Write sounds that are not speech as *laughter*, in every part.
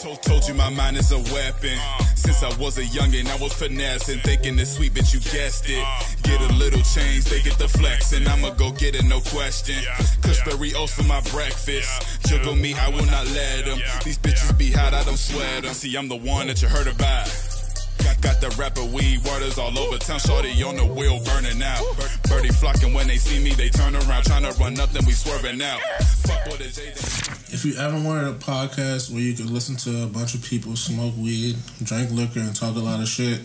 Told, told you my mind is a weapon. Since I was a youngin', I was finessing, thinking it's sweet, but you guessed it. Get a little change, they get the flex, and I'ma go get it, no question. Kush berry oats for my breakfast. Juggle me, I will not let them. These bitches be hot, I don't sweat them. See, I'm the one that you heard about. Got, got the rapper weed, waters all over town. Shorty on the wheel, burning out. Birdie flocking when they see me, they turn around. Trying to run up, then we swerving out. Fuck. If you ever wanted a podcast where you could listen to a bunch of people smoke weed, drink liquor, and talk a lot of shit,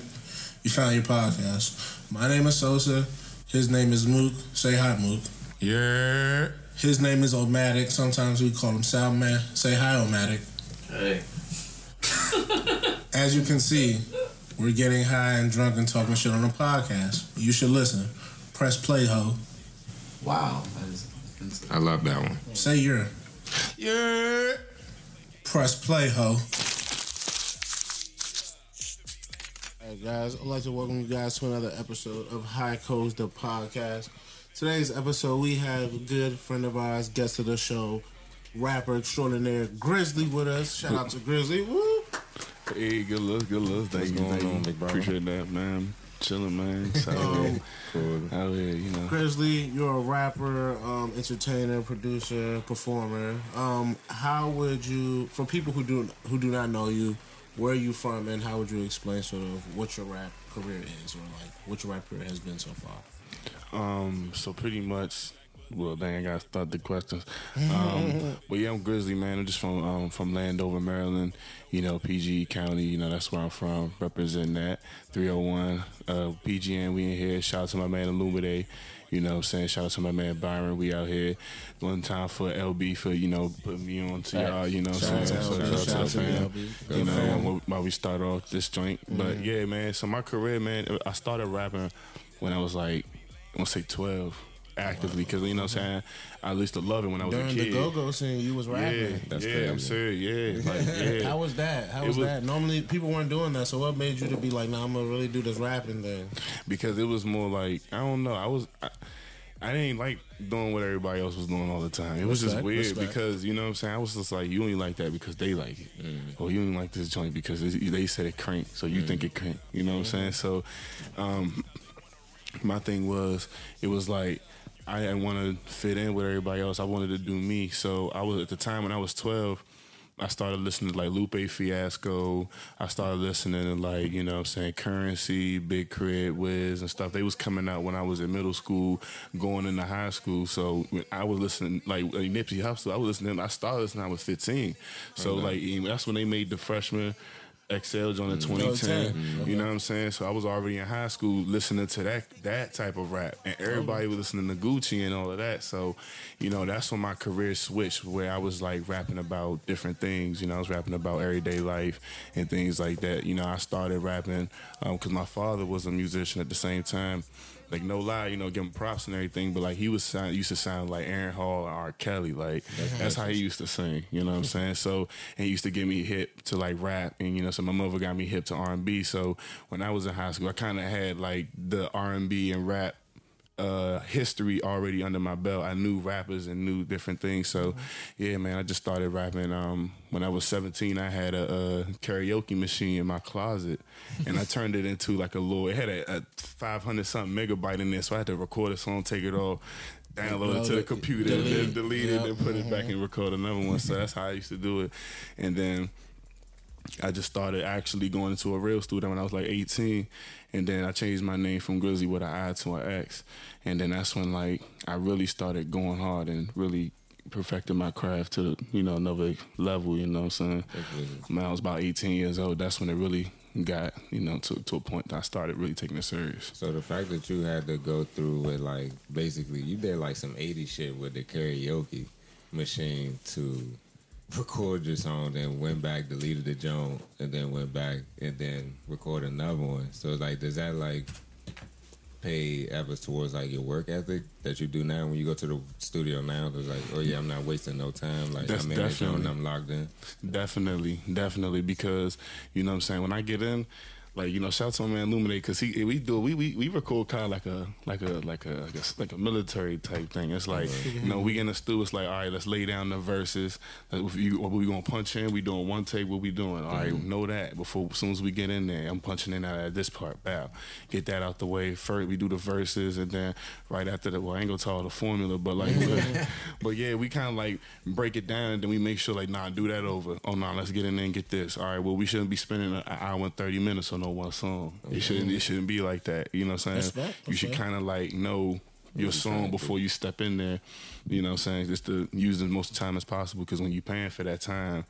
you found your podcast. My name is Sosa. His name is Mook. Say hi, Mook. Yeah. His name is Omatic. Sometimes we call him Soundman. Say hi, Omatic. Hey. As you can see, we're getting high and drunk and talking shit on a podcast. You should listen. Press play, ho. Wow. That is, that's I love that one. Say your. Yeah. Press play, ho. Hey guys, I'd like to welcome you guys to another episode of High Codes the podcast. Today's episode, we have a good friend of ours, guest of the show, rapper extraordinaire Grizzly with us. Shout out to Grizzly. Woo! Hey, good looks, good looks. Thank you, going thank on, you. big brother? Appreciate that, man. Chilling, man. Saturday. Out here, you know. Grizzly, you're a rapper, um, entertainer, producer, performer. Um, how would you, for people who do who do not know you, where are you from, and how would you explain sort of what your rap career is, or like what your rap career has been so far? Um, so pretty much. Well, dang, I gotta start the questions. *laughs* Um, but yeah, I'm Grizzly, man. I'm just from um, from Landover, Maryland. You know, PG County. You know, that's where I'm from. Representing that 301 uh, PGN. We in here. Shout out to my man Illuminate. You know, what I'm saying shout out to my man Byron. We out here. One time for LB for you know putting me on to y'all. You know, what I'm saying Shout out so to shout out LB, to shout the out to fam. LB. You Good know, fam. while we start off this joint. But yeah, man. So my career, man. I started rapping when I was like, I want to say 12. Actively, because you know what I'm saying, I used to love it when I was During a the go go scene, you was rapping. Yeah, rapping. That's yeah, crazy. I'm serious. Yeah, like *laughs* yeah. How was that? How was, was- that? Normally, people weren't doing that. So, what made you to be like, "Nah, I'm gonna really do this rapping thing"? because it was more like I don't know. I was I, I didn't like doing what everybody else was doing all the time. It was just weird respect. because you know what I'm saying. I was just like, you only like that because they like it, or you only like this joint because they said it crank, so you think it crank. You know what I'm saying? So, um, my thing was, it was like. I didn't want to fit in with everybody else. I wanted to do me. So I was at the time when I was 12, I started listening to like Lupe Fiasco. I started listening to like, you know what I'm saying, Currency, Big K.R.I.T., Wiz and stuff. They was coming out when I was in middle school, going into high school. So I was listening like, like Nipsey Hussle. I was listening I started listening when I was 15. So like that's when they made the freshman XL on the mm. 2010. Mm-hmm. You know what I'm saying? So I was already in high school listening to that that type of rap, and oh. everybody was listening to Gucci and all of that. So, you know, that's when my career switched, where I was like rapping about different things. You know, I was rapping about everyday life and things like that. You know, I started rapping um, because my father was a musician at the same time. Like no lie, you know, give him props and everything, but like he was sound, used to sound like Aaron Hall or R. Kelly, like that's how he used to sing. You know what I'm saying? So and he used to get me hip to like rap, and you know, so my mother got me hip to R&B. So when I was in high school, I kind of had like the R&B and rap uh history already under my belt. I knew rappers and knew different things. So yeah, man, I just started rapping um when I was 17. I had a, a karaoke machine in my closet and I *laughs* turned it into like a little it had a, a 500 something megabyte in there. So I had to record a song, take it all download it to the computer, Delete. then delete it, Yep. and put it back and record another one. So that's how I used to do it. And then I just started actually going into a real studio when I was like 18, and then I changed my name from Grizzly with an I to an X, and then that's when like I really started going hard and really perfected my craft to you know another level. You know what I'm saying? When I was about 18 years old, that's when it really got you know to to a point that I started really taking it serious. So the fact that you had to go through with like basically you did like some 80 shit with the karaoke machine to record your song, then went back, deleted the joint, and then went back and then recorded another one. So like, does that like pay efforts towards like your work ethic that you do now when you go to the studio now? It's like, oh yeah, I'm not wasting no time. Like That's I'm in the joint, I'm locked in. Definitely, definitely, because you know what I'm saying. When I get in, like you know, shout out to my man Illuminate because he we do we we, we record kind of like a like a like a like a, like a military type thing. It's like you know we in the studio. It's like all right, let's lay down the verses. Like, if you, what we gonna punch in? We doing one take. What we doing? All right, mm-hmm. know that before as soon as we get in there, I'm punching in out of this part. Bow, get that out the way first. We do the verses and then right after that, well, I ain't gonna tell the formula, but like, but, but yeah, we kind of like break it down and then we make sure like, nah, do that over. Oh no, nah, let's get in there and get this. All right, well, we shouldn't be spending an hour and thirty minutes on no one song. It shouldn't. It shouldn't be like that. You know what I'm saying? Respect, you should respect. kind of like know your song before you step in there. You know what I'm saying? Just to use the most time as possible because when you're paying for that time,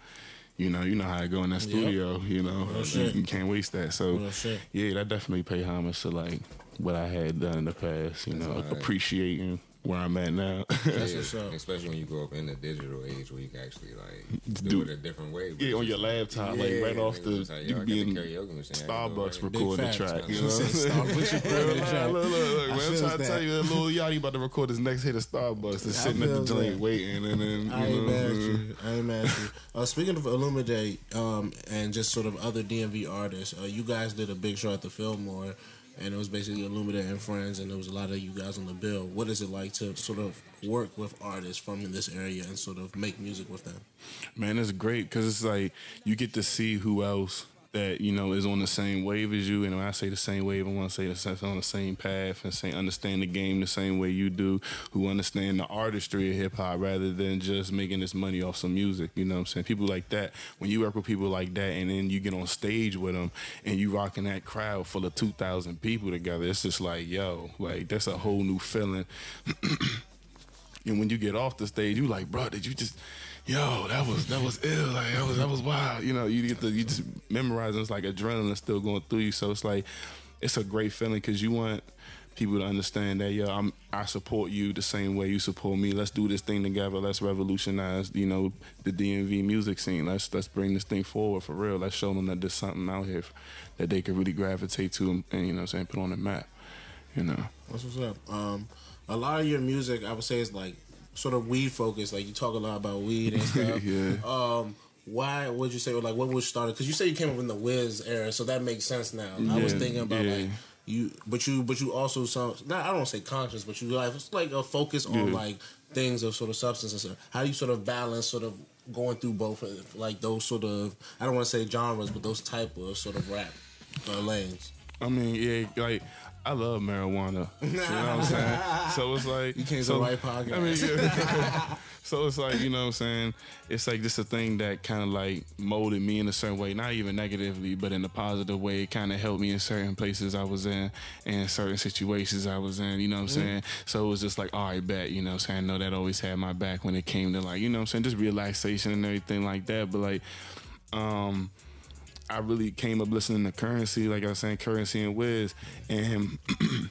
you know, you know how it go in that studio. You know, you, you can't waste that. So Real yeah, that definitely pay homage to like what I had done in the past. You know, right. appreciating where I'm at now. *laughs* That's Yeah, what's up. Especially when you grow up in the digital age where you can actually like do, Do- it a different way. yeah, on your laptop, like right off the like, you I got be in karaoke machine, I can go Starbucks recording the track. You know what I'm saying? Starbucks recording the track. Look, look, look, I man, I'm feels trying to tell you, Lil Yachty about to record his next hit of Starbucks. Just sitting at the feels joint waiting, and then I you ain't know, mad at you. I ain't mad at you. Uh, speaking of Illuminate um, and just sort of other DMV artists, uh, you guys did a big show at the Fillmore, and it was basically Illuminate and friends, and there was a lot of you guys on the bill. What is it like to sort of work with artists from this area and sort of make music with them? Man, it's great because it's like you get to see who else that you know is on the same wave as you. And when I say the same wave, I want to say that's on the same path and say understand the game the same way you do. Who understand the artistry of hip hop rather than just making this money off some music. You know what I'm saying? People like that. When you work with people like that, and then you get on stage with them, and you rocking that crowd full of two thousand people together, it's just like yo, like that's a whole new feeling. *clears throat* And when you get off the stage, you like, bro, did you just, yo, that was that was ill, like that was that was wild. You know, you get the you just memorizing. It's like adrenaline still going through you. So it's like, it's a great feeling because you want people to understand that yo, I'm I support you the same way you support me. Let's do this thing together. Let's revolutionize, you know, the DMV music scene. Let's let's bring this thing forward for real. Let's show them that there's something out here that they can really gravitate to and, and you know, I'm saying put on the map. You know. That's what's up. Um, a lot of your music, I would say, is like sort of weed focused. Like you talk a lot about weed and *laughs* stuff. Yeah. Um, why would you say, or like, what was started? Because you say you came up in the Wiz era, so that makes sense now. I was thinking about yeah. like you, but you, but you also some. Not, I don't say conscious, but you like it's like a focus on Yeah. like things of sort of substance and stuff. How do you sort of balance sort of going through both of like those sort of I don't want to say genres, but those type of sort of rap uh, lanes. I mean, yeah, like I love marijuana. *laughs* You know what I'm saying? So it's like You came to so, the right podcast. I mean, yeah. *laughs* so it's like you know what I'm saying. It's like just a thing that kind of like molded me in a certain way, not even negatively, but in a positive way. It kind of helped me in certain places I was in and certain situations I was in. You know what I'm saying? So it was just like, all right, bet. You know what I'm saying? I know that always had my back when it came to like you know what I'm saying, just relaxation and everything like that. But like, um. I really came up listening to Currency, like I was saying, Currency and Wiz, and *clears throat*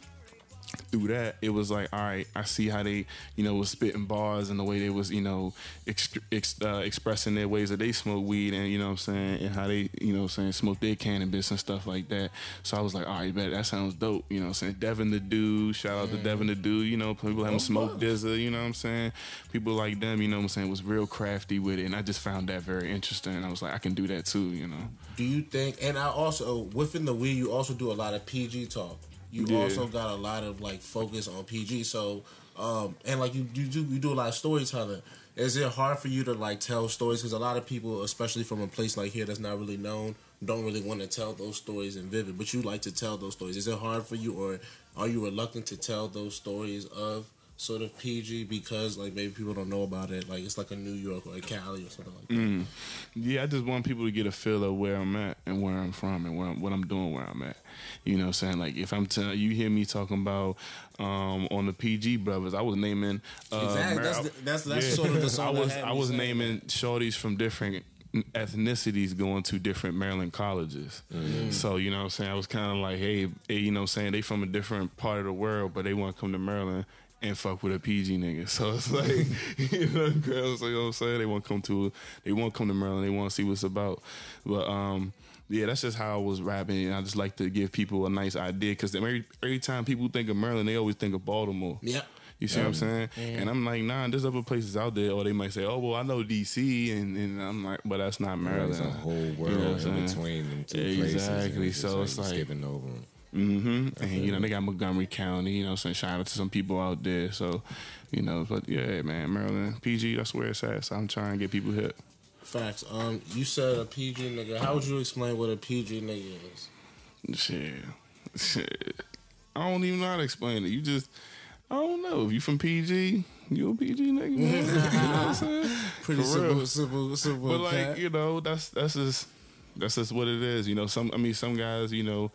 through that, it was like, all right, I see how they, you know, was spitting bars and the way they was, you know, ex- ex- uh, expressing their ways that they smoke weed and you know what I'm saying, and how they, you know, what I'm saying smoke their cannabis and stuff like that. So I was like, all right, bet that sounds dope. You know, what I'm saying Devin the Dude, shout out to Devin the Dude. You know, people having smoke DZA. You know what I'm saying? People like them. You know what I'm saying? Was real crafty with it, and I just found that very interesting. And I was like, I can do that too. You know. Do you think? And I also within the weed, you also do a lot of PG talk. You Yeah. also got a lot of like focus on PG. So, um, and like you, you do you do a lot of storytelling. Is it hard for you to like tell stories? Because a lot of people, especially from a place like here that's not really known, don't really want to tell those stories in vivid. But you like to tell those stories. Is it hard for you, or are you reluctant to tell those stories of sort of PG because like maybe people don't know about it? Like it's like a New York or a Cali or something like that. Mm. Yeah, I just want people to get a feel of where I'm at and where I'm from and where I'm, what I'm doing where I'm at. You know what I'm saying? Like if I'm telling you hear me talking about um, on the PG brothers, I was naming uh, Exactly. Mar- That's the- that's- that's sort of the *laughs* song I was I was naming shorties from different ethnicities going to different Maryland colleges. So, you know what I'm saying? I was kind of like, hey, hey, you know what I'm saying? They from a different part of the world, but they want to come to Maryland and fuck with a PG nigga. *laughs* So it's like, *laughs* you know, girls, you know what I'm saying? They want to come to, they want to come to Maryland. They want to see what's about. But, um, yeah, that's just how I was rapping. And I just like to give people a nice idea because every, every time people think of Maryland, they always think of Baltimore. Yeah. You see what I'm saying? And I'm like, nah, there's other places out there. Or they might say, oh, well, I know DC, and, and I'm like, but that's not Maryland. There's a whole You know world what in between them two places. Exactly. So it's like- skipping over 'em. Hmm And you know they got Montgomery County. You know, so shout out to some people out there. So, you know, but yeah, man, Maryland, PG, that's where it's at. So I'm trying to get people hit. Facts. Um, you said a PG nigga. How would you explain what a PG nigga is? Shit, shit. I don't even know how to explain it. You just, I don't know. If you from PG, you a PG nigga. Man. *laughs* you know what I'm *laughs* saying? Pretty For simple, real. simple, simple. But like cat. you know, that's that's just that's just what it is. You know, some I mean, some guys, you know.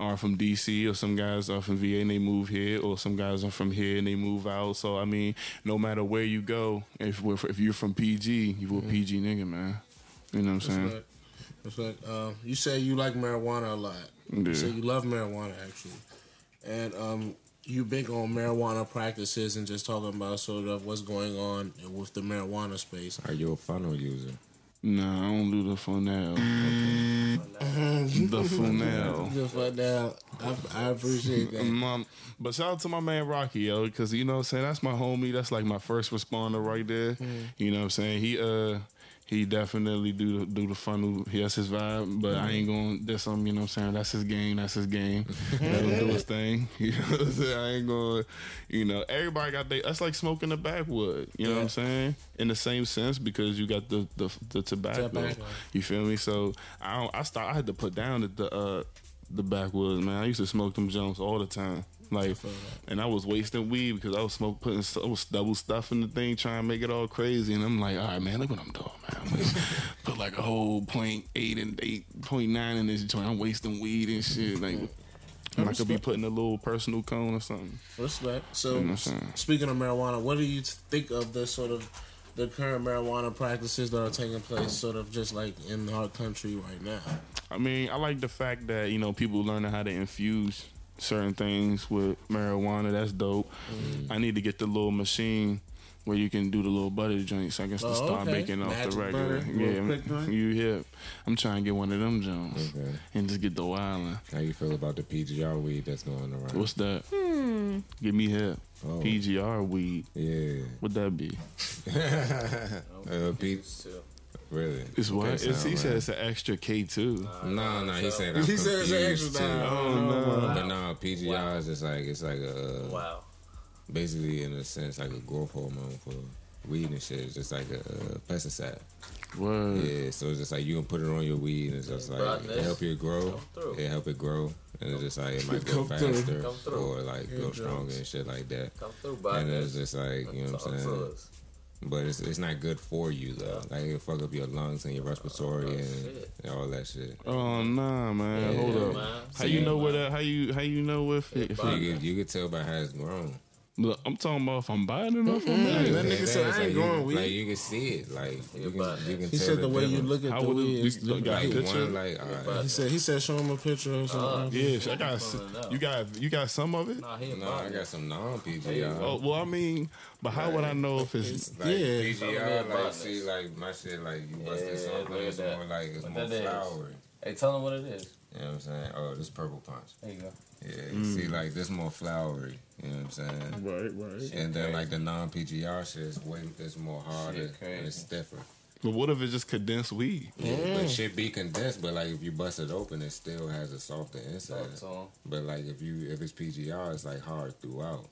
Are from DC or some guys are from VA and they move here, or some guys are from here and they move out. So I mean, no matter where you go, if if you're from PG, you a PG nigga, man. You know what I'm saying? Respect. Respect. Um, you say you like marijuana a lot. Yeah. You say you love marijuana actually, and um, you big on marijuana practices and just talking about sort of what's going on with the marijuana space. Are you a funnel user? Nah, I don't do the funnel. the funnel. Just right now, I, I appreciate that. *laughs* Mom, but shout out to my man Rocky, yo, because you know what I'm saying? That's my homie. That's like my first responder right there. You know what I'm saying? He uh he definitely do the do the funnel. He has his vibe, but I ain't going to diss him, you know what I'm saying? That's his game, that's his game. Let him do his thing. *laughs* You know what I'm saying? I ain't going you know, everybody got they that's like smoking the backwood, you know what I'm saying? In the same sense because you got the the, the tobacco. Tobacco. You feel me? So I don't, I start I had to put down the, the uh the backwoods, man. I used to smoke them Jones all the time. Like, and I was wasting weed because I was smoke putting I was double stuffing the thing, trying to make it all crazy. And I'm like, all right, man, look what I'm doing, man. *laughs* Put like a whole point eight and eight point nine in this joint. I'm wasting weed and shit. Like, I could be putting a little personal cone or something. Respect. So, You know what I'm saying? speaking of marijuana, what do you think of the sort of the current marijuana practices that are taking place, sort of just like in our country right now? I mean, I like the fact that you know people learning how to infuse certain things with marijuana. That's dope. Mm-hmm. I need to get the little machine where you can do the little butter joints. I can Oh, start okay. making off Magic the regular. butter, yeah, you hip. I'm trying to get one of them joints Okay. and just get the wildin'. How you feel about the PGR weed that's going around? What's that? Get me hip. Oh. PGR weed. yeah. What that be? *laughs* Uh, P- really? It's what? Okay, It's, he sound said it's an extra K too. No, no, he said I'm He said it's an confused, extra too. now. Oh no. But no, PGR is just like it's like a Wow. basically in a sense like a growth hormone for weed and shit. It's just like a, uh pesticide. Word. Yeah, so it's just like you can put it on your weed and it's just like Broadness. it help you grow. Come through. It help it grow, and it's just like it might *laughs* go faster Come through. or like go stronger and shit like that. Come through, bud. And it's just like you know what I'm saying. But it's it's not good for you though. Like it'll fuck up your lungs and your respiratory oh, and, shit. and all that shit. Oh nah, man. Yeah, Hold up. man. How you know what? where that? How you how you know if it? If You could, you could tell by how it's grown. Look, I'm talking about if I'm buying it off. I'm That buying it. nigga said, I ain't you, growing weed. Like you can see it. Like you can, you can He tell said the way you difference. look at How the it- weed you is look- got a Like picture? one, like all right. He said he said show him a picture or something. Yeah, I got s- Pulling it up. you got you got some of it. Nah, he No, I got some non There you PGR. Oh well, I mean, but how would I know if it's? Like Yeah. PGR, like see, like my shit, like you busted Yeah, something, look it's more like it's What more flowery. Hey, tell him what it is. You know what I'm saying? Oh, this purple punch. There you go. Yeah, you see, mm. like this more flowery. You know what I'm saying? Right, right. And then like the non PGR shit is way, it's more harder and it's stiffer. But what if it's just condensed weed? Yeah, but shit be condensed, but like if you bust it open, it still has a softer inside. Talk to him. But like if you if it's PGR, it's like hard throughout.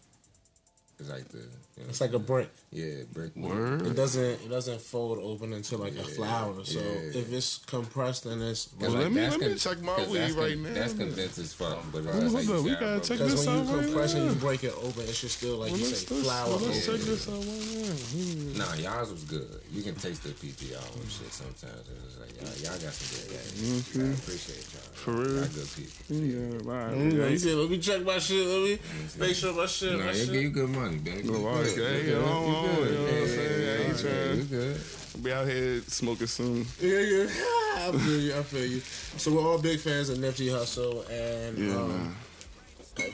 It's like the you know It's like a brick. yeah brick It doesn't it doesn't fold open into like a flower. So yeah. if it's compressed and it's Well, let me- let me check my 'cause weed that's right now. That's condensed as fuck, but it's Hold just like we gotta gotta rub check it. because when out you right compress and you break it open, it should still like Well, you say let's, flower well, let's check this out right now. Nah, y'all's was good. You can taste the PGR and shit sometimes. It's like y'all, y'all got some good guys. Mm-hmm. I appreciate y'all. For real? Y'all good people. Yeah, right. Mm-hmm. You know, Yeah, said, "Let me check my shit. Let me make sure my shit, Nah, my you, shit." you good money, man. You Well, good. okay, You yeah, good. I don't You know, good. you know what I'm saying? I ain't yeah, trying- You good. Be out here smoking soon. Yeah, yeah. *laughs* I feel you. I feel you. So we're all big fans of Nipsey Hussle, and Yeah, um,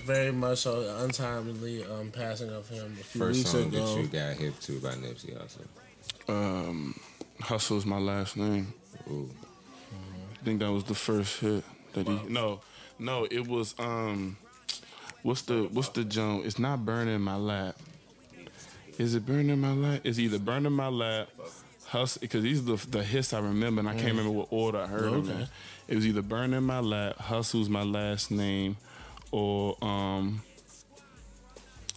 very much so untimely um, passing of him a few First weeks song ago. that you got hip to by Nipsey Hussle. Um, is my last name. Ooh. I think that was the first hit that he. No, no, it was um, what's the what's the jump? It's not burning my lap. Is it burning my lap? It's either burning my lap, hustle because these are the the hits I remember, and I can't remember what order I heard them in. Okay. It was either burning my lap, hustle's my last name, or um.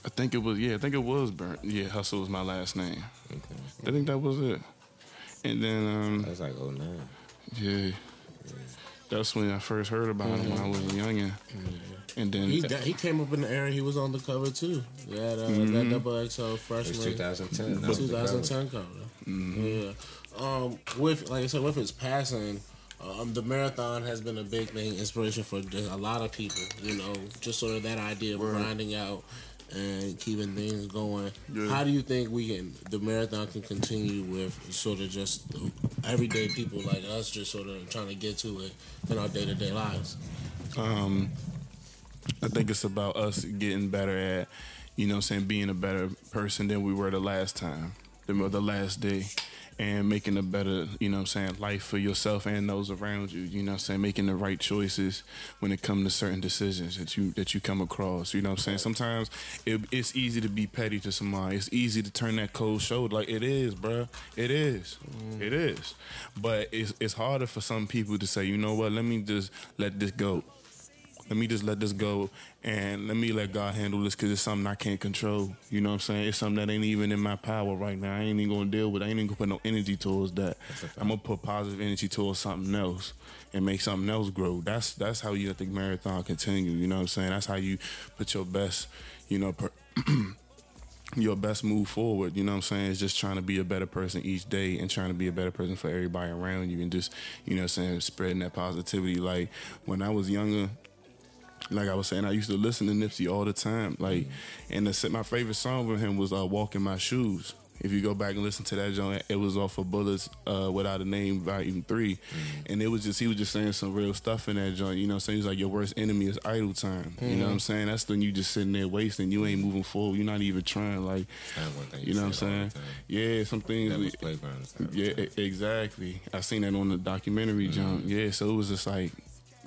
I think it was yeah. I think it was burn. Yeah, hustle was my last name. Okay. I think that was it. And then um, That's like oh nine. yeah, that's when I first heard about him when I was a youngin. And then He he came up in the era he was on the cover too. Yeah, uh, Mm-hmm. that double XL freshman. 2010. That was the cover. 2010 cover. Yeah. Um, with like I said, with his passing, um, the marathon has been a big thing, inspiration for just a lot of people. You know, just sort of that idea of grinding out and keeping things going. Yeah. How do you think we can the marathon can continue with sort of just everyday people like us, just sort of trying to get to it in our day to day lives? um, I think it's about us getting better at, you know, what I'm saying being a better person than we were the last time, the, the last day, and making a better, you know, what I'm saying life for yourself and those around you. You know, what I'm saying making the right choices when it comes to certain decisions that you that you come across. You know, what I'm saying sometimes it, it's easy to be petty to somebody. It's easy to turn that cold shoulder. Like it is, bruh. It is. Mm. It is. But it's it's harder for some people to say, you know what? Let me just let this go let me just let this go and let me let God handle this because it's something I can't control. You know what I'm saying? It's something that ain't even in my power right now. I ain't even gonna deal with. it. I ain't even gonna put no energy towards that. I'm gonna put positive energy towards something else and make something else grow. That's that's how you let the marathon continue. You know what I'm saying? That's how you put your best. You know. Per- *clears throat* your best move forward, you know what I'm saying, is just trying to be a better person each day and trying to be a better person for everybody around you and just, you know what I'm saying, spreading that positivity. Like when I was younger, like I was saying, I used to listen to Nipsey all the time. Like, and the, my favorite song from him was uh, "Walk in My Shoes." If you go back and listen to that joint, it was off of Bullets uh, Without a Name, Volume 3 and it was just he was just saying some real stuff in that joint. You know, what I'm saying he's like your worst enemy is idle time. You know what I'm saying? That's when you just sitting there wasting. You ain't moving forward. You're not even trying. Like, thing you know what I'm saying? Yeah, some things. That was playground. yeah, exactly. I seen that on the documentary, John. Yeah, so it was just like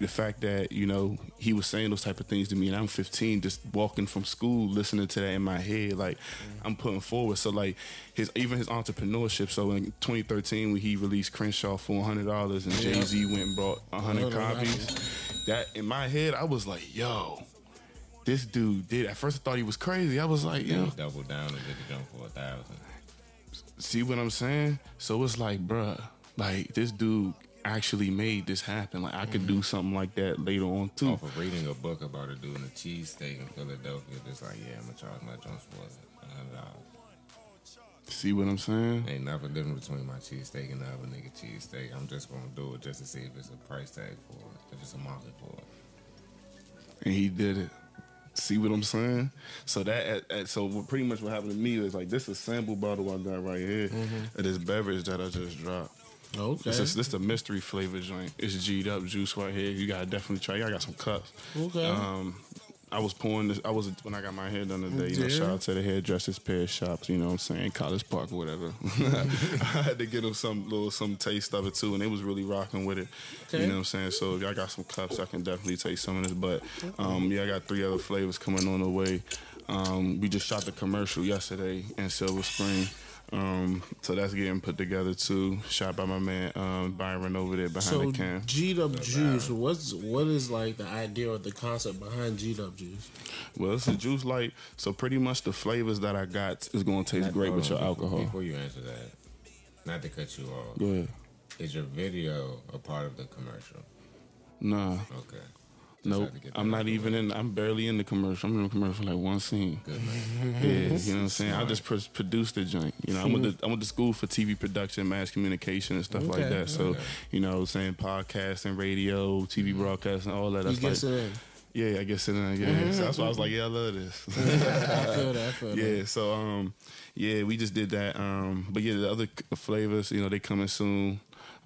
the fact that you know he was saying those type of things to me, and I'm 15, just walking from school, listening to that in my head, like I'm putting forward. So like his even his entrepreneurship. So in 2013, when he released Crenshaw for 100 dollars, and Jay Z went and brought 100 100 copies, that in my head, I was like, yo. This dude did. At first, I thought he was crazy. I was like, yo, he doubled down and did the jump for a thousand. See what I'm saying? So it's like, bruh, like this dude actually made this happen. Like I could do mm-hmm. something like that later on too. Off of reading a book about it doing a cheesesteak in Philadelphia, just like, yeah, I'm gonna charge my joints for hundred dollars. See what I'm saying? Ain't nothing different between my cheesesteak and the other nigga cheesesteak. I'm just gonna do it just to see if it's a price tag for it, if it's a market for it. And he did it. See what I'm saying? So that at, at- so what pretty much what happened to me is like this is a sample bottle I got right here mm-hmm. of this beverage that I just dropped. Okay. This is this the mystery flavor joint. It's G'd up juice right here. You gotta definitely try. It. I got some cups. Okay. Um, I was pouring this. I was when I got my hair done today. You know, shout out to the hairdressers pair of shops. You know what I'm saying? College Park, whatever. *laughs* I had to get them some little some taste of it too, and they was really rocking with it. Okay. You know what I'm saying? So if y'all got some cups, I can definitely taste some of this. But um, yeah, I got three other flavors coming on the way. Um, we just shot the commercial yesterday in Silver Spring. Um, so that's getting put together too. Shot by my man um, Byron over there behind So the cam. G Up Juice, what's what is like the idea or the concept behind G Up Juice? Well, it's a juice light, so pretty much the flavors that I got is going to taste Not- great with your on, before- alcohol. Before you answer that, not to cut you off, Go ahead. is your video a part of the commercial? Nah, Okay. Nope. had to get that I'm not even in. I'm barely in the commercial. I'm in the commercial like one scene. Good. Yeah, you know what I'm saying. I just pr- produced the joint. You know, I went to I went to school for TV production, mass communication, and stuff like that. So, okay. you know, saying podcasting, radio, TV broadcasting, and all that. You That's guess like, it in. yeah, I guess it. Uh, yeah, so that's why I was like, yeah, I love this. *laughs* I feel that. I feel that. Yeah, so um, yeah, we just did that. Um, but yeah, the other flavors, you know, they coming soon.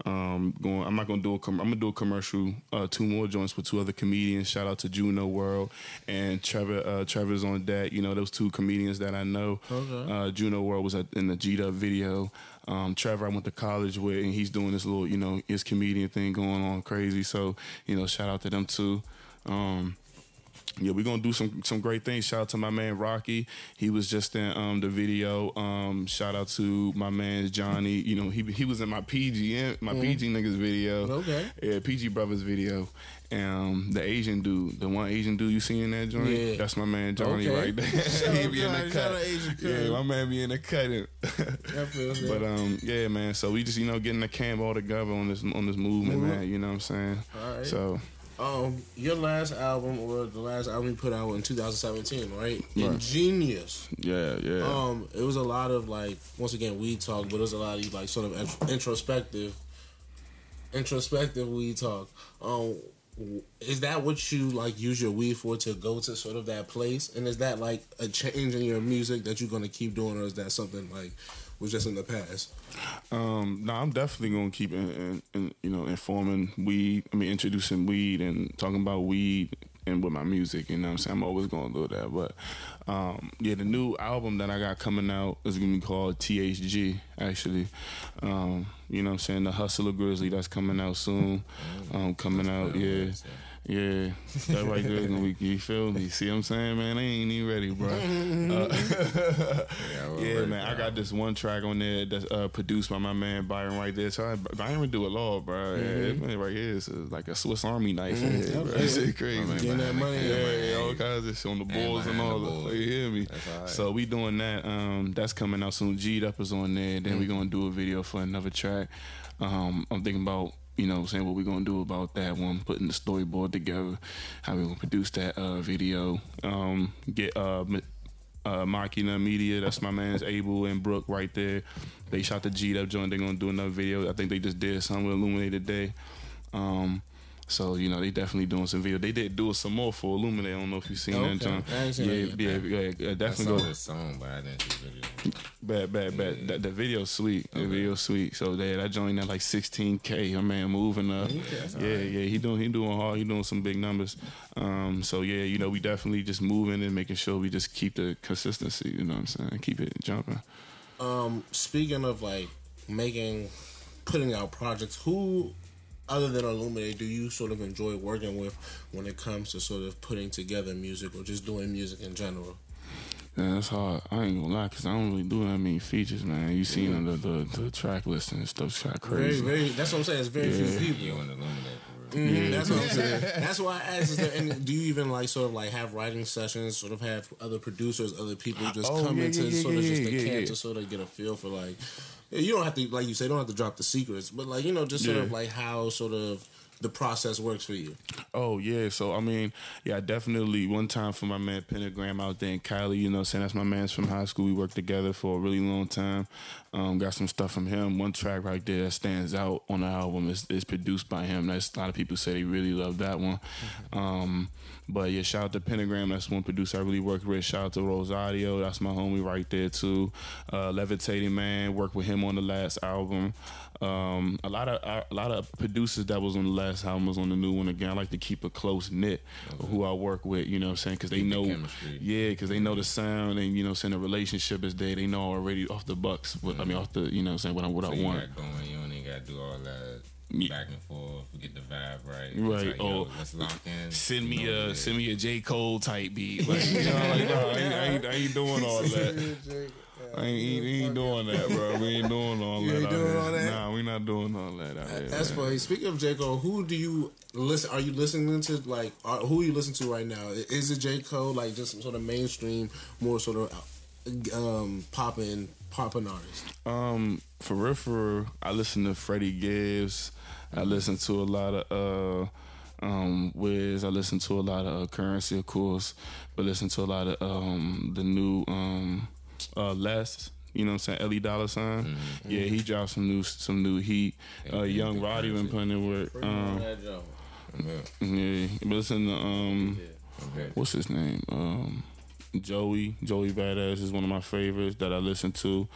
Um, going, I'm not gonna do a. Com- I'm gonna do a commercial. Uh, two more joints with two other comedians. Shout out to Juno World and Trevor. Uh, Trevor's on deck. You know, those two comedians that I know. Okay. Uh, Juno World was in the G Dub video. Um, Trevor, I went to college with, and he's doing this little, you know, his comedian thing going on crazy. So, you know, shout out to them too. Um, yeah, we're gonna do some some great things. Shout out to my man Rocky. He was just in um, the video. Um, shout out to my man Johnny. You know, he he was in my PG my PG niggas video. Okay. Yeah, PG Brothers video. Um, the Asian dude, the one Asian dude you see in that joint, Yeah. that's my man Johnny Okay. right there. *laughs* He be in the cut. Yeah, my man be in the cutting. *laughs* But um, yeah, man. So we just you know getting the camp all together on this on this movement, Mhm. man. You know what I'm saying? All right. So Um, your last album or the last album you put out in 2017, right? Right. Ingenious. yeah, yeah. Um, it was a lot of like once again weed talk, but it was a lot of like sort of introspective, introspective weed talk. Um, is that what you like use your weed for to go to sort of that place? And is that like a change in your music that you're gonna keep doing, or is that something like was just in the past? Um, no, I'm definitely gonna keep in, in, in, you know informing weed. I mean, introducing weed and talking about weed and with my music. You know, what I'm saying I'm always gonna do that. But um, yeah, the new album that I got coming out is gonna be called THG. Actually, um, you know, what I'm saying the Hustler Grizzly that's coming out soon. Um, coming out, yeah. Yeah, that right there is gonna be. You feel me? See what I'm saying, man? I ain't even ready, bro. *laughs* Uh, yeah, *laughs* man. I got this one track on there that's uh, produced by my man Byron right there. So I, Byron do it all, bro. Yeah, it- man, right here is like a Swiss Army knife. in here, bro. That shit crazy. Getting that money, Yeah, yeah. yeah, all kinds of shit on the balls and behind all the that. balls. You hear me? That's all right. So we doing that. Um, that's coming out soon. G'd up is on there. Then we Mm. gonna do a video for another track. Um, I'm thinking about you know what I'm saying what we're gonna do about that one, putting the storyboard together, how we gonna produce that uh, video. Um, get uh. Uh, Machina Media, that's my man's Abel and Brooke right there. They shot the G'd up joint. They're gonna do another video. I think they just did something with Illuminate today. Um, so you know they definitely doing some video. They did do some more for Illuminate. I don't know if you seen Okay. that, John. I seen yeah, that yeah, yet. yeah, yeah, I saw definitely go. the song, but I didn't see the video. Bad, bad, bad. That, the video's sweet. The video's sweet. So yeah, I joined at like 16k. My man moving up. Yeah, yeah. He doing he doing hard. He doing some big numbers. Um, so yeah, you know we definitely just moving and making sure we just keep the consistency. You know what I'm saying? Keep it jumping. Um, speaking of like making, putting out projects, who other than Illuminate do you sort of enjoy working with when it comes to sort of putting together music or just doing music in general? Yeah, that's hard. I ain't gonna lie, cause I don't really do that many features, man. You seen the, the the track list and stuff's kind of crazy. very. That's what I'm saying. It's very Yeah. few people. You on Illuminate for real. Mhm, That's what I'm saying. *laughs* That's why I asked. Is there any, do you even like sort of like have writing sessions? Sort of have other producers, other people just Oh, come yeah, into yeah, yeah, sort of yeah, just the yeah, camp yeah. to sort of get a feel for like. You don't have to like you say. Don't have to drop the secrets, but like you know, just sort Yeah. of like how sort of the process works for you. Oh yeah, so I mean, yeah, definitely. One time for my man Pentagram out there in Cali, you know, I'm saying that's my man's from high school. We worked together for a really long time. Um, got some stuff from him. One track right there that stands out on the album is, is produced by him. That's a lot of people say they really love that one. Um, but yeah, shout out to Pentagram. That's one producer I really worked with. Shout out to Rosario. That's my homie right there too. Uh, Levitating Man worked with him on the last album. Um, a lot of a lot of producers that was on the last album was on the new one again. I like to keep a close knit of who I work with. You know what I'm saying? Because they the know, chemistry. yeah, because they know the sound and you know, saying the relationship is there. They know already off the bucks. What, I mean, off the you know, what I'm saying what I what So I want. going. You don't even got to do all that. Back and forth. Get the vibe right. Right, like, oh, let's lock in. Send me a send me a J Cole type beat. *laughs* Like, you know, like, no, I, ain't, I, ain't, I ain't doing all that. I ain't, ain't, ain't doing that, bro. We ain't doing all that. ain't doing all that? Nah, we not doing all that here. That's man. funny. Speaking of J Cole, who do you listen? Are you listening to like are, who are you listening to right now? Is it J Cole like just some sort of mainstream, more sort of um, popping popping artist? Um, for real, for real, I listen to Freddie Gibbs. I listen to a lot of uh, um, Wiz. I listen to a lot of uh, Currency, of course, but listen to a lot of um, the new um, uh, Les. You know what I'm saying? Ellie Dollar Sign. Yeah, he dropped some new some new heat. Yeah, Uh, he Young did Roddy been Currency. putting in work. Um, Yeah, yeah, but listen to um, okay. what's his name? Um, Joey. Joey Badass is one of my favorites that I listen to.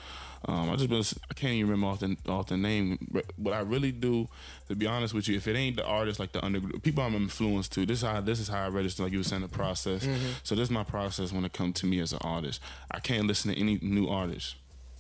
Um, I just been, I can't even remember off the off the name. But I really do, to be honest with you, if it ain't the artist like the under people I'm influenced to, this is how this is how I register. Like you were saying, the process. So this is my process when it comes to me as an artist. I can't listen to any new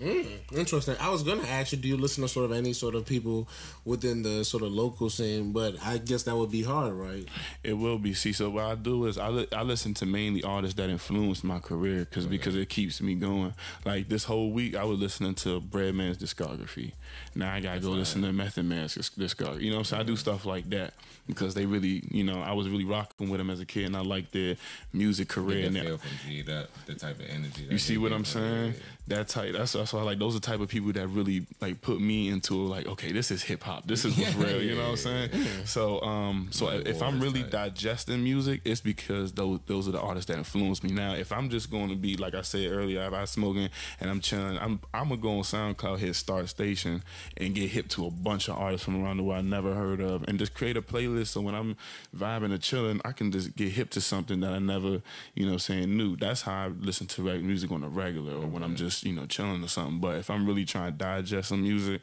artist. Interesting. I was gonna ask you, do you listen to sort of any sort of people within the sort of local scene? But I guess that would be hard, right? It will be. See, so what I do is I, li- I listen to mainly artists that influenced my career because because it keeps me going. Like this whole week, I was listening to Redman's discography. Now I gotta go listen to Method Man's dis- discography. You know, so I do stuff like that because they really, you know, I was really rocking with them as a kid, and I like their music career. And that feel from G that the type of energy. you see what I'm saying? it. That type. That's that's why I like those are the type of people that really like put me into like okay, this is hip hop. This is what's real. You know what I'm saying? So um, so Like if I'm really type. digesting music, it's because those those are the artists that influence me. Now, if I'm just going to be like I said earlier, if I'm smoking and I'm chilling, I'm I'm gonna go on SoundCloud, hit Start Station, and get hip to a bunch of artists from around the world I never heard of, and just create a playlist. So when I'm vibing or chilling, I can just get hip to something that I never, you know, saying knew. That's how I listen to music on the regular, or when I'm just you know chilling or something. But if I'm really trying to digest some music,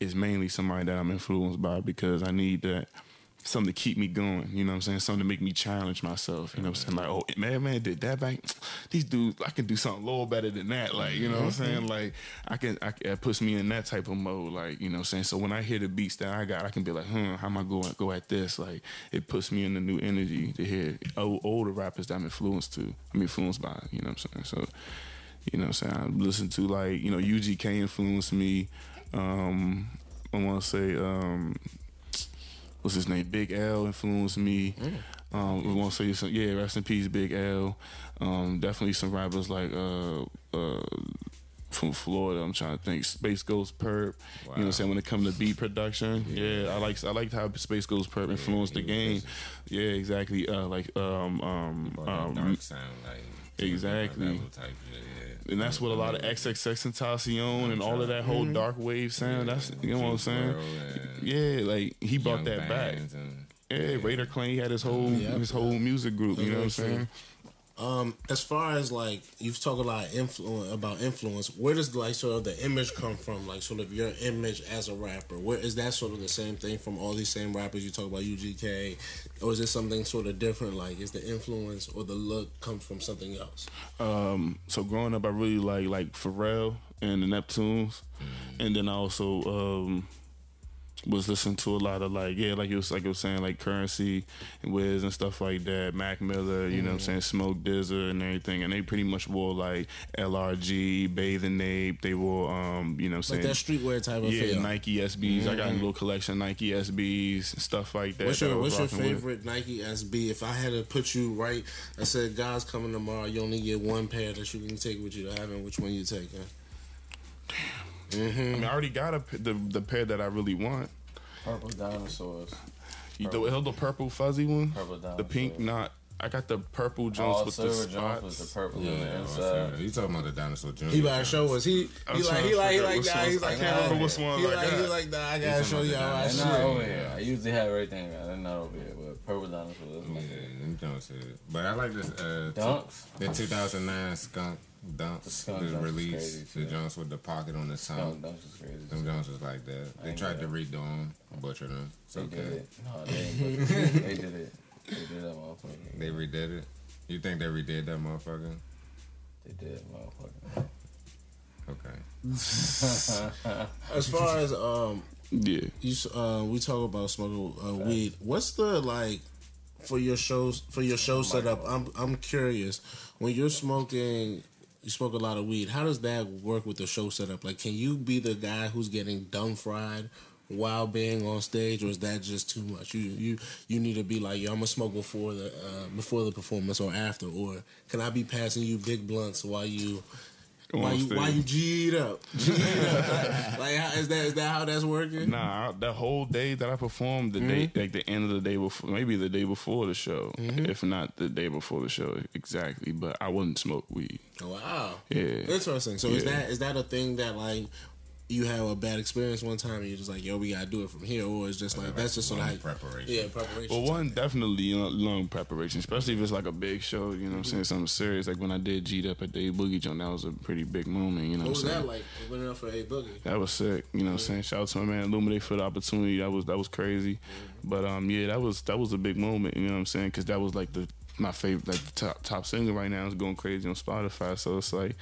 it's mainly somebody that I'm influenced by because I need that something to keep me going. You know what I'm saying? Something to make me challenge myself. You know what I'm saying? Like, oh man, man did that back. These dudes, I can do something a little better than that. Like, you know what I'm saying? Like, I can, I, it puts me in that type of mode. Like, you know what I'm saying? So when I hear the beats that I got, I can be like, hmm, how am I going go at this? Like, it puts me in the new energy to hear old, older rappers that I'm influenced to. I'm influenced by. You know what I'm saying? So. You know what I'm saying? I listen to like, you know, UGK influenced me. Um, I want to say, um, what's his name? Big L influenced me. Um, we want to say some, yeah, rest in peace, Big L. Um, definitely some rappers like uh, uh, from Florida. I'm trying to think. SpaceGhostPurrp. You know what I'm saying? When it comes to beat production, yeah, I like I like how SpaceGhostPurrp influenced the game. Yeah, exactly. Uh, like um um um, dark sound like exactly. type yeah. And that's what a lot of XXXTentacion and all of that whole mm-hmm. dark wave sound. That's you know what I'm saying. Yeah, like he brought that back. Yeah, Raider Klan he had his whole his whole music group. You know what I'm saying? Um, as far as like you've talked a lot influence about influence, where does like sort of the image come from? Like sort of your image as a rapper. Where is that sort of the same thing from all these same rappers you talk about UGK, or is it something sort of different? Like is the influence or the look come from something else? Um, so growing up, I really like like Pharrell and the Neptunes, and then I also um, was listening to a lot of like yeah, like it was like it was saying like Currency and Wiz and stuff like that. Mac Miller, you know what I'm saying, Smoke DZA and everything, and they pretty much wore like LRG, Bathing Ape. They wore um, you know what I'm Like saying. that streetwear type of yeah, feel. Nike SBs. I got a little collection of Nike SBs and stuff like that. What's your was What's your rocking with. favorite Nike SB? If I had to put you right, I said, "Guys, coming tomorrow. You only get one pair that you can take with you to heaven. Which one you taking?" I mean, I already got a, p- the the pair that I really want. Purple dinosaurs. You the, the purple fuzzy one, Purple the pink not. I got the purple Jones All with the silver Jones with spots. the purple Yeah, on the well, inside. sorry. you talking about the dinosaur junior? He about to show us. He I'm he like he like he like which that. He's like I can't remember nah. which one He like he got. like that. I gotta show y'all my They're not over here. I usually have everything. They're not over here, but purple dinosaurs. That's my Yeah, favorite. them Jones. But I like this. Uh, Dunks. The 2009 Skunk Dunks. The Skunk was Dunks was released. crazy, The too. Jones with the pocket on the Skunk tongue. dunks is crazy. Them Jones was like that. They ain't tried to got redo them, butcher them. It's They okay. did it. No, they ain't. but *laughs* they did it. They did that motherfucker. They redid it. You think they redid that motherfucker? They did, motherfucker. Okay. *laughs* As *laughs* far as um, Yeah, you uh, we talk about smoking uh, weed. What's the like for your shows for your show setup? I'm I'm curious. When you're smoking, you smoke a lot of weed. How does that work with the show setup? Like, can you be the guy who's getting dumb fried? While being on stage, or is that just too much? You you you need to be like, yo, I'm gonna smoke before the uh, before the performance or after, or can I be passing you big blunts while you On while you stage. while you G'd up? G'd up. *laughs* like, how, is that is that how that's working? Nah, I- that whole day that I performed, the day mm-hmm. like the end of the day before, maybe the day before the show, mm-hmm. if not the day before the show exactly. But I wouldn't smoke weed. Wow. Yeah. Interesting. So is that is that a thing that like you have a bad experience one time and you're just like, yo, we gotta do it from here, or it's just like that's just sort of how Long preparation. yeah preparation. Well, one definitely you know, long preparation, especially if it's like a big show. You know, what I'm saying something serious. Like when I did G'd up at Dave Boogie Joint, that was a pretty big moment. You know, what was what I'm that saying? like? Winning up for a boogie. That was sick. You know what I'm saying? Shout out to my man Illuminate for the opportunity. That was that was crazy. But um yeah, that was that was a big moment, you know what I'm saying? Cuz that was like the my favorite like the top top single right now is going crazy on Spotify. So it's like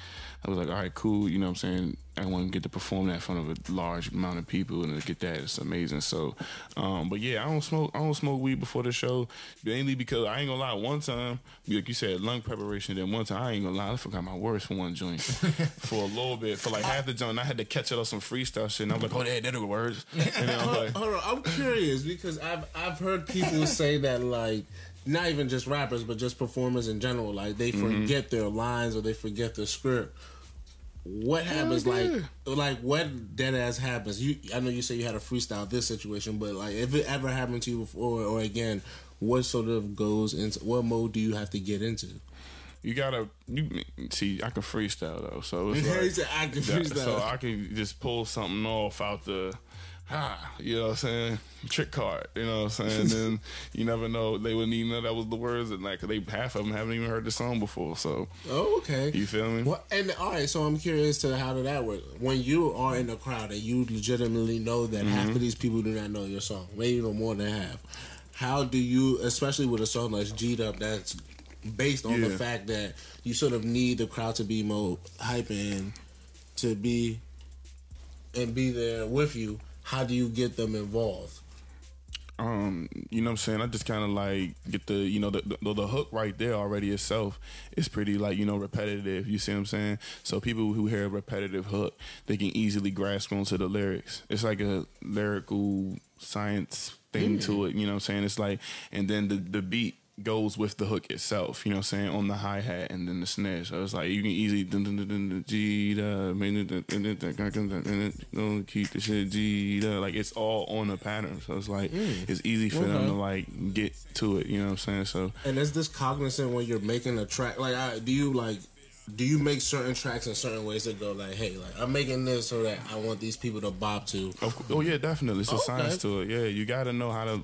I was like, "All right, cool, you know what I'm saying? I want to get to perform that in front of a large amount of people and to get that it's amazing. So, um, but yeah, I don't smoke. I don't smoke weed before the show mainly because I ain't gonna lie. One time, like you said, lung preparation. Then one time, I ain't gonna lie, I forgot my words for one joint *laughs* for a little bit for like half the joint. I had to catch it on some freestyle shit. And I'm like, oh, that that are words. And then I'm like, Hold on, I'm curious because I've I've heard people *laughs* say that like not even just rappers but just performers in general like they Mm-hmm. forget their lines or they forget their script. What happens yeah. like like what dead ass happens? You I know you say you had a freestyle this situation, but like if it ever happened to you before or again, what sort of goes into what mode do you have to get into? you gotta you see. I can freestyle though, so it's *laughs* like, He's an active that- freestyle. so I can just pull something off out the. Ah, you know what I'm saying? Trick card, you know what I'm saying? then you never know. They wouldn't even know that was the words, and like they half of them haven't even heard the song before. So oh, okay. you feel me? Well, and all right, so I'm curious to how did that work? When you are in a crowd and you legitimately know that half of these people do not know your song, maybe even more than half. How do you, especially with a song like G'd Up, that's based on the fact that you sort of need the crowd to be more hype and to be and be there with you? How do you get them involved? um, you know what I'm saying? I just kind of like get the, you know, the, the the hook right there already itself is pretty like, you know, repetitive. You see what I'm saying? So people who hear a repetitive hook, they can easily grasp onto the lyrics. It's like a lyrical science thing to it. You know what I'm saying? It's like, and then the the beat goes with the hook itself, you know what I'm saying, on the hi hat and then the snare. So it's like you can easily G keep the shit G like it's all on a pattern. So it's like mm. it's easy for okay. them to like get to it, you know what I'm saying? So And is this cognizant when you're making a track like I, do you like do you make certain tracks in certain ways that go like, hey, like I'm making this so that I want these people to bob to? Oh yeah, definitely. It's a Okay. science to it. Yeah, you got to know how to.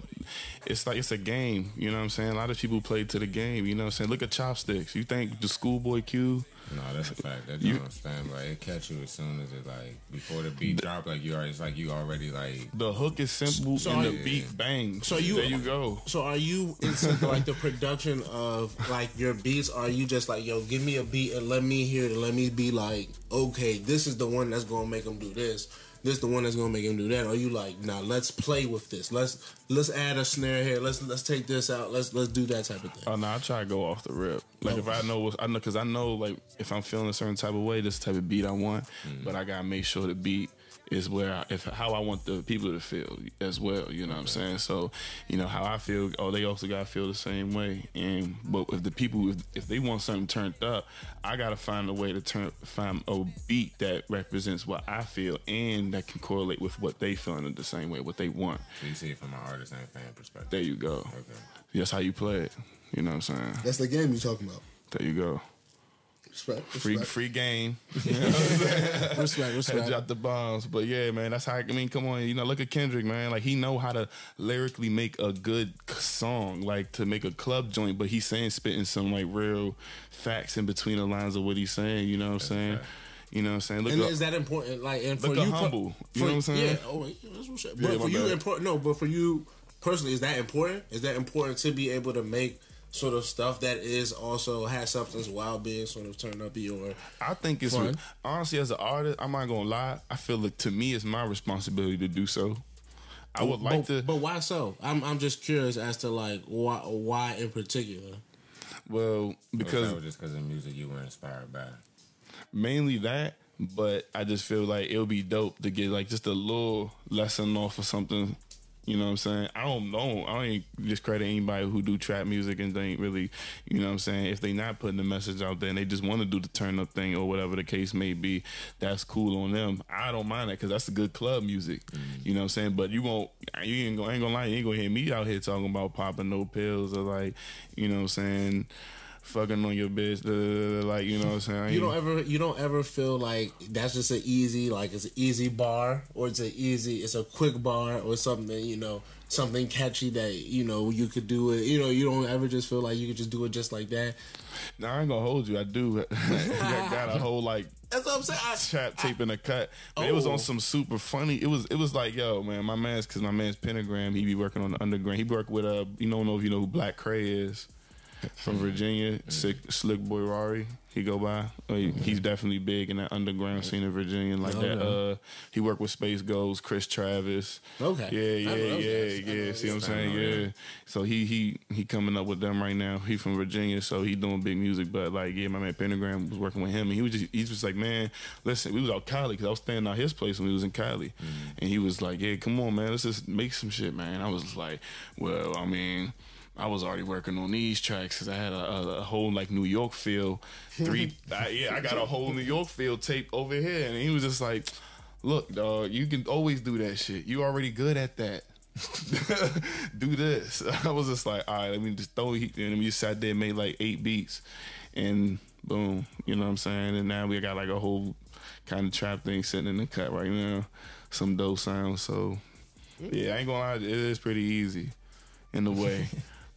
It's like it's a game. You know what I'm saying? A lot of people play to the game. You know what I'm saying? Look at chopsticks. You think the schoolboy Q? No, that's a fact. That You- don't stand by. It catch you as soon as it like before the beat drop. Like you already, it's like you already like. The hook is simple So and the you- beat bang. So you- there you go. So are you into like the production of like your beats? Are you just like, yo, give me a beat and let me hear it. and Let me be like, okay, this is the one that's gonna make them do this. This the one that's gonna make him do that. Or are you like, nah, let's play with this. Let's let's add a snare here. Let's let's take this out. Let's let's do that type of thing. Oh no, I try to go off the rip. Like if I know, what, I know because I know like if I'm feeling a certain type of way, this type of beat I want, mm. but I gotta make sure the beat is where I, if how I want the people to feel as well. You know what I'm saying? So you know how I feel. Oh, they also gotta feel the same way. And but if the people if, if they want something turned up, I gotta find a way to turn find a beat that represents what I feel and that can correlate with what they feeling in the same way, what they want. So you see it from an artist and fan perspective. There you go. Okay. That's how you play it. You know what I'm saying? That's the game you're talking about. There you go. Respect, Free free game. *laughs* respect, Had respect. dropped the bombs, but yeah, man, that's how. I mean, come on, you know, look at Kendrick, man. Like he know how to lyrically make a good song, like to make a club joint. But he's saying spitting some like real facts in between the lines of what he's saying. You know what I'm saying? fact. You know what I'm saying? Look And up, is that important? Like, and for you, humble. You know what I'm saying? Yeah. Oh, wait, that's what's up. Yeah, But my for you, important. No, but for you personally, is that important? Is that important to be able to make sort of stuff that is also has substance while being sort of turned up or I think it's Fun. honestly as an artist. I'm not gonna lie. I feel like to me, it's my responsibility to do so. I would like but, to. But why so? I'm I'm just curious as to like why why in particular. well, Because because was just because of music you were inspired by. mainly that, but I just feel like it would be dope to get like just a little lesson off of something. You know what I'm saying? I don't know. I ain't discredit anybody who do trap music and they ain't really, you know what I'm saying? If they not putting the message out there and they just want to do the turn up thing or whatever the case may be, that's cool on them. I don't mind that because that's the good club music. Mm. You know what I'm saying? But you won't, you ain't gonna, ain't gonna lie, you ain't gonna hear me out here talking about popping no pills or like, you know what I'm saying? Fucking on your bitch, da, da, da, like you know what I'm saying. You don't ever you don't ever feel like that's just an easy like it's an easy bar or it's an easy it's a quick bar or something you know something catchy that you know you could do it you know you don't ever just feel like you could just do it just like that. No, I ain't gonna hold you. I do. *laughs* I got a whole like That's what I'm saying. I, trap tape in the cut. But It was Oh. on some super funny. It was it was like yo man, my man's because my man's pentagram. He be working on the underground. He work with uh you don't know if you know who Black Kray is. From Virginia, Sick, Slick Boy Rari. He go by. He's definitely big in that underground scene in Virginia, like that. Uh, he worked with Space Ghost, Chris Travis. Okay. Yeah, yeah, yeah. Yeah. See what I'm saying? Yeah. So he he he coming up with them right now. He from Virginia, so he doing big music. But like, yeah, my man Pentagram was working with him, and he was just he's just like, man, listen, we was out Cali because I was staying out his place when we was in Cali, and he was like, yeah, come on, man, let's just make some shit, man. I was like, well, I mean. I was already working on these tracks because I had a, a, a whole like New York feel. Three, *laughs* I, yeah, I got a whole New York feel tape over here, and he was just like, "Look, dog, you can always do that shit. You already good at that. *laughs* do this." *laughs* I was just like, "All right, let me just throw." it." And we just sat there, and made like eight beats, and boom, you know what I'm saying. And now we got like a whole kind of trap thing sitting in the cut right now, some dope sounds. So mm. yeah, I ain't gonna lie, it is pretty easy in the way.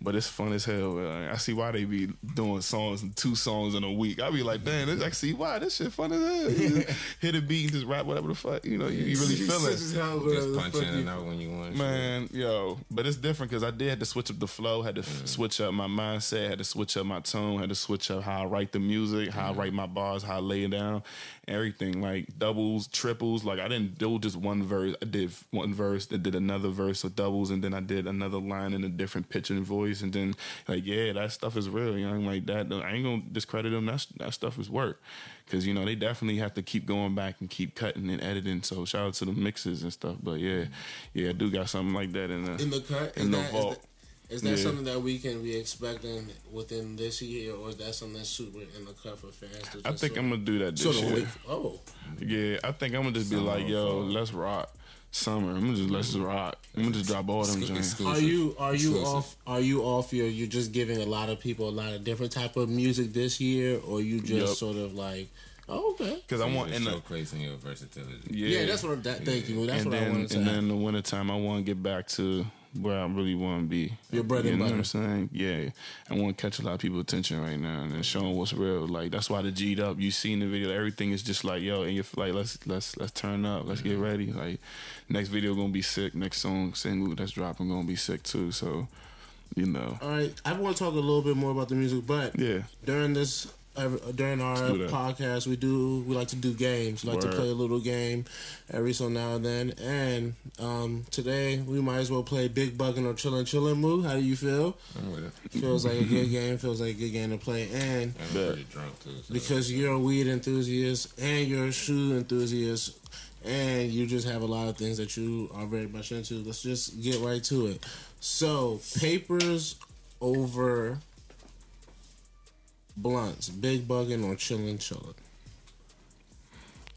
But it's fun as hell. Uh, I see why they be doing songs, and two songs in a week. I be like, damn, this, I see why this shit fun as hell. You just *laughs* hit a beat and just rap whatever the fuck. You know, you, you really feel it. Just punch in and out when you want. Man, yo, but it's different because I did have to switch up the flow, had to f- Mm. switch up my mindset, had to switch up my tone, had to switch up how I write the music, how Mm. I write my bars, how I lay it down, everything like doubles, triples. Like I didn't do just one verse. I did one verse, then did another verse of doubles, and then I did another line in a different pitch and voice, and then like yeah, that stuff is real. You know, I'm like that. I ain't gonna discredit them. That's that stuff is work. Cause you know they definitely have to keep going back and keep cutting and editing. So shout out to the mixes and stuff. But yeah, yeah, I do got something like that in the in the cut. in is the that, vault. Is that, Yeah. something that we can be expecting within this year, or is that something that's super in the cut for fans? To I think sort I'm gonna do that this year. wait. Oh, Yeah, I think I'm gonna just be Summer like, yo, fall. let's rock. Summer. I'm gonna just let's just mm-hmm. rock. I'm gonna just drop all them joints. are you are you Exclusive. off? Are you off? Your you're just giving a lot of people a lot of different type of music this year, or you just Yup. sort of like, oh, okay, Cause I want in the showcasing your versatility. yeah, yeah, that's what I'm. That, thank you. That's and what then I wanted to. and ask. then in the wintertime I want to get back to where I really want to be. Your bread and you know butter. what I'm saying? Yeah, I want to catch a lot of people's attention right now and then show them what's real. Like that's why the G'd up. You seen the video, everything is just like yo, and you're like let's let's let's turn up, let's get ready. Like next video gonna be sick. Next song single that's dropping gonna be sick too. So you know, All right, I want to talk a little bit more about the music, but yeah. during this uh, during our podcast we do we like to do games. We like to play a little game every so now and then. And um, today we might as well play big bugging or chillin' chillin' moo. How do you feel? I'm with it. feels like a good *laughs* game feels like a good game to play. And I'm pretty drunk too. So. because you're a weed enthusiast and you're a shoe enthusiast and you just have a lot of things that you are very much into let's just get right to it. So papers over blunts big bugging or chillin' chillin'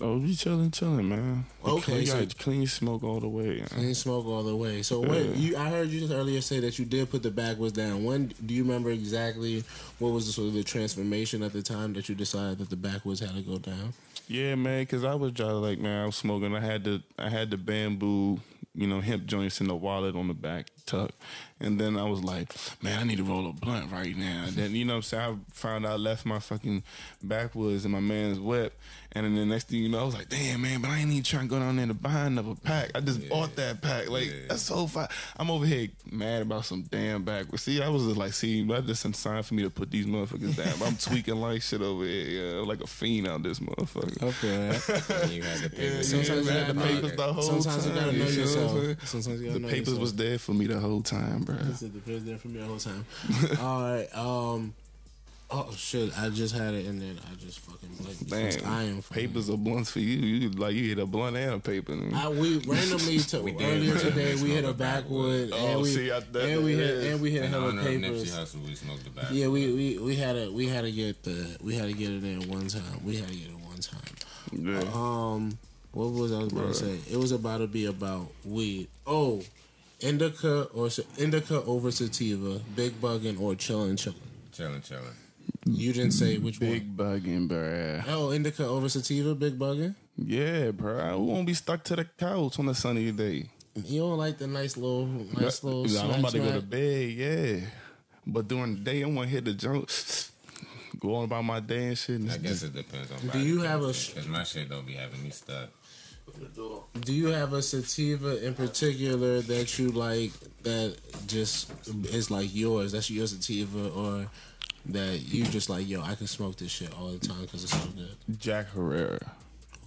Oh, we chilling, chilling, man. Okay, you so- clean smoke all the way. man. Clean smoke all the way. So when you, I heard you just earlier say that you did put the backwoods down. When do you remember exactly what was the sort of the transformation at the time that you decided that the backwoods had to go down? Yeah, man, because I was just like, man, I was smoking. I had the I had the bamboo, you know, hemp joints in the wallet on the back tuck, and then I was like, man, I need to roll a blunt right now. And then you know, I'm saying I found out I left my fucking backwoods in my man's whip, and then the next thing you know, I was like, damn, man, but I ain't even trying to go down there to buy another pack. I just bought that pack. Like Yeah. that's so fine. I'm over here mad about some damn backwoods. See, I was just like, see, that just a sign for me to put these motherfuckers down. I'm *laughs* tweaking like shit over here, yeah, like a fiend out this motherfucker. Okay. And you had the *laughs* papers. Sometimes in you your gotta the papers the whole Sometimes you time. gotta know you know yourself. saying? Sometimes you gotta The know papers yourself. was there for me the whole time, bro. The papers there for me the whole time. *laughs* all right. Um. Oh shit! I just had it and then I just fucking blanked. because I am Damn, papers are blunts for you. You like you hit a blunt and a paper. I, we randomly *laughs* to, We earlier randomly *laughs* today we hit a backwood backwood. and Oh, we see, I- that- and we hit and we hit a In hell of honor of Nipsey. Hussle, we smoked the back. Yeah, we, we we had to we had to get the we had to get it in one time. We had to get it one time. yeah. Um, what was I was about Right. to say? It was about to be about weed. Oh, indica or indica over sativa, big bugging or chillin' chillin'. Chilling, chilling. You didn't say which one Big bugging, bro. one. Oh, indica over sativa, big bugging. Yeah, bro. I won't be stuck to the couch on a sunny day. You don't like the nice little nice little. Yeah, I'm about to go to bed, yeah. But during the day, I want to hit the junk, *sniffs* go on about my day and shit. and I just- guess it depends on. Do you have a sh- Because my shit don't be having me stuck. Do you have a sativa in particular that you like that just is like yours? That's your sativa, or that you just like, yo, I can smoke this shit all the time because it's so good? Jack Herer.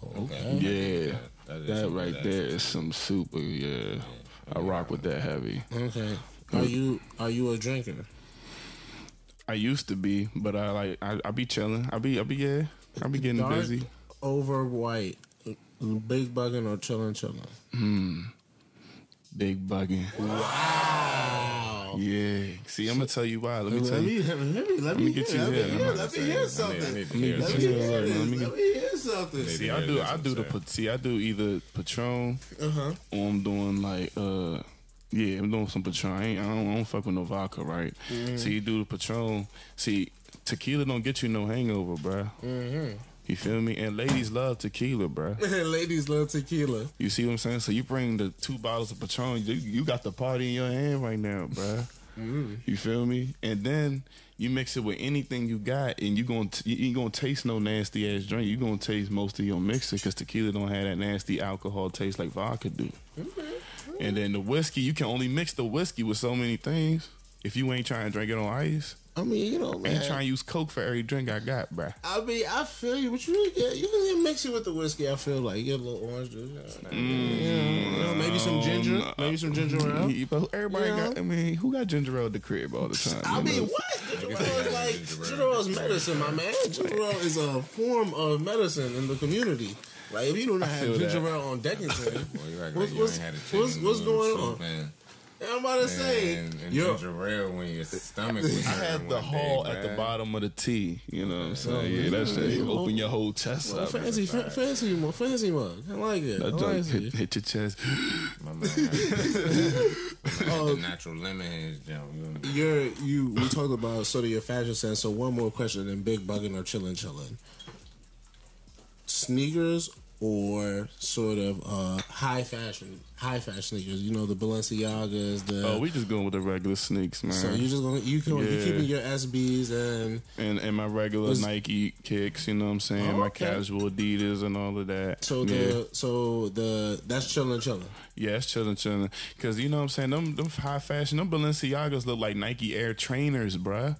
Okay. Yeah, That is that some right good there some super. Yeah, I rock with that heavy. Okay. Are you are you a drinker? I used to be, but I like I, I be chilling. I be I be yeah. I be getting Dark busy. over white, big bugging or chilling chilling? Hmm. Big bugging. Wow. Yeah. See, I'm gonna tell you why. Let me tell Let you. me, let me, let me get you let me here. hear, let me hear something. I need to Let me hear get Let you me something. Let me- hear something. See, I do. I do the. saying. See, I do either Patron Uh huh. or I'm doing like uh. Yeah, I'm doing some Patron. I, ain't, I, don't, I don't fuck with no vodka, right? See, you do the Patron. See, tequila don't get you no hangover, bruh. Mm-hmm. You feel me? And ladies love tequila, bro. *laughs* Ladies love tequila. You see what I'm saying? So you bring the two bottles of Patron, you, you got the party in your hand right now, bruh. Mm. You feel me? And then you mix it with anything you got, and you gonna t- you ain't gonna taste no nasty ass drink. You gonna taste most of your mixer because tequila don't have that nasty alcohol taste like vodka do. Mm-hmm. And then the whiskey, you can only mix the whiskey with so many things. If you ain't trying to drink it on ice, I mean, you know, I ain't man. trying to use Coke for every drink I got, bruh. I mean, I feel you, but you really get you can mix it with the whiskey. I feel like you get a little orange juice. You know, mm. maybe some um, ginger, maybe some ginger mm, ale. Yeah, but everybody You know? got. I mean, who got ginger ale at the crib all the time? I you mean, know? what? Ginger ale is like ginger ale. is medicine, my man. Ginger ale is a form of medicine in the community. Like if you do not have ginger ale on Deckington, Boy, you What's- what's- ain't had a chicken what's- what's going on? Man. I'm about to say, And, and yo, ginger ale when your stomach was I hurting had the one hole at the bottom of the T. You know what I'm saying? Oh, yeah, yeah. that's it. You open your whole chest well, up. fancy, fa- fancy, mug, fancy mug. I like it. I That like hit, it. hit your chest. My man had, had *laughs* Oh. Um, the natural lemon in his jump. You know? You're you. We talked about sort of your fashion sense. So one more question: then big bugging or chilling, chilling. Sneakers or sort of uh, high fashion, high fashion sneakers. You know the Balenciagas. The Oh, we just going with the regular sneaks, man. so you just gonna you can you Yeah. keeping your SBs and and and my regular Was- Nike kicks, you know what I'm saying? Oh, my casual Adidas and all of that. so yeah. the so the that's chilling, chilling. Yeah, it's chilling, chilling. Cause you know what I'm saying. Them, them high fashion, them Balenciagas look like Nike Air trainers, bruh.